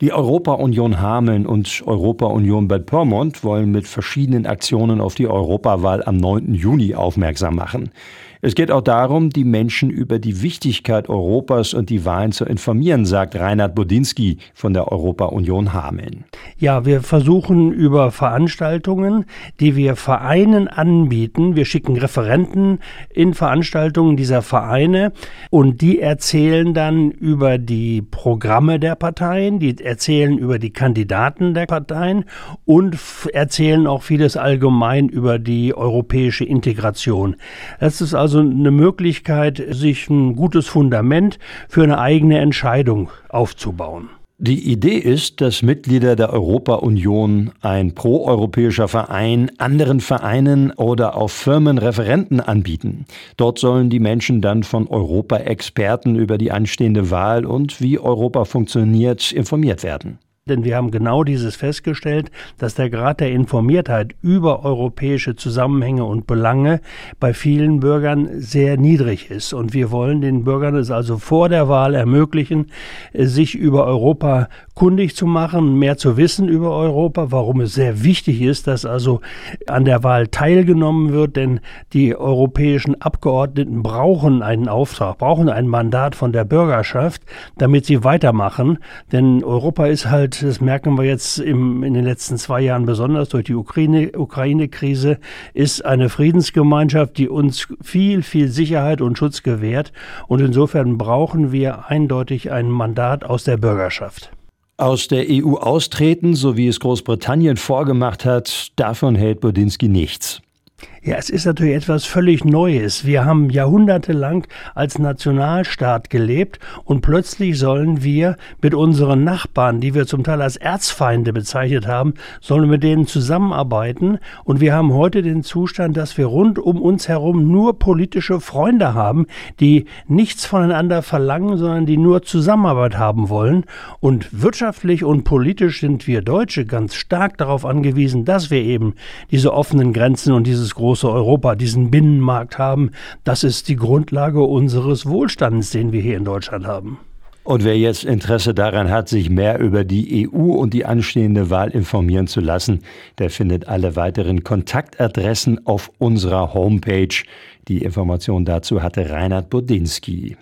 Die Europa-Union Hameln und Europa-Union Bad Pyrmont wollen mit verschiedenen Aktionen auf die Europawahl am 9. Juni aufmerksam machen. Es geht auch darum, die Menschen über die Wichtigkeit Europas und die Wahlen zu informieren, sagt Reinhard Bodinski von der Europa-Union Hameln. Ja, wir versuchen über Veranstaltungen, die wir Vereinen anbieten. Wir schicken Referenten in Veranstaltungen dieser Vereine und die erzählen dann über die Programme der Parteien, die erzählen über die Kandidaten der Parteien und erzählen auch vieles allgemein über die europäische Integration. Das ist also eine Möglichkeit, sich ein gutes Fundament für eine eigene Entscheidung aufzubauen. Die Idee ist, dass Mitglieder der Europa-Union, ein proeuropäischer Verein, anderen Vereinen oder auch Firmen Referenten anbieten. Dort sollen die Menschen dann von Europa-Experten über die anstehende Wahl und wie Europa funktioniert informiert werden. Denn wir haben genau dieses festgestellt, dass der Grad der Informiertheit über europäische Zusammenhänge und Belange bei vielen Bürgern sehr niedrig ist. Und wir wollen den Bürgern es also vor der Wahl ermöglichen, sich über Europa kundig zu machen, mehr zu wissen über Europa, warum es sehr wichtig ist, dass also an der Wahl teilgenommen wird, denn die europäischen Abgeordneten brauchen einen Auftrag, brauchen ein Mandat von der Bürgerschaft, damit sie weitermachen. Denn Europa ist halt das merken wir jetzt im, in den letzten zwei Jahren besonders durch die Ukraine-Krise, ist eine Friedensgemeinschaft, die uns viel, viel Sicherheit und Schutz gewährt. Und insofern brauchen wir eindeutig ein Mandat aus der Bürgerschaft. Aus der EU austreten, so wie es Großbritannien vorgemacht hat, davon hält Bodinski nichts. Ja, es ist natürlich etwas völlig Neues. Wir haben jahrhundertelang als Nationalstaat gelebt und plötzlich sollen wir mit unseren Nachbarn, die wir zum Teil als Erzfeinde bezeichnet haben, sollen wir mit denen zusammenarbeiten. Und wir haben heute den Zustand, dass wir rund um uns herum nur politische Freunde haben, die nichts voneinander verlangen, sondern die nur Zusammenarbeit haben wollen. Und wirtschaftlich und politisch sind wir Deutsche ganz stark darauf angewiesen, dass wir eben diese offenen Grenzen und dieses große große Europa, diesen Binnenmarkt haben. Das ist die Grundlage unseres Wohlstands, den wir hier in Deutschland haben. Und wer jetzt Interesse daran hat, sich mehr über die EU und die anstehende Wahl informieren zu lassen, der findet alle weiteren Kontaktadressen auf unserer Homepage. Die Information dazu hatte Reinhard Bodinski.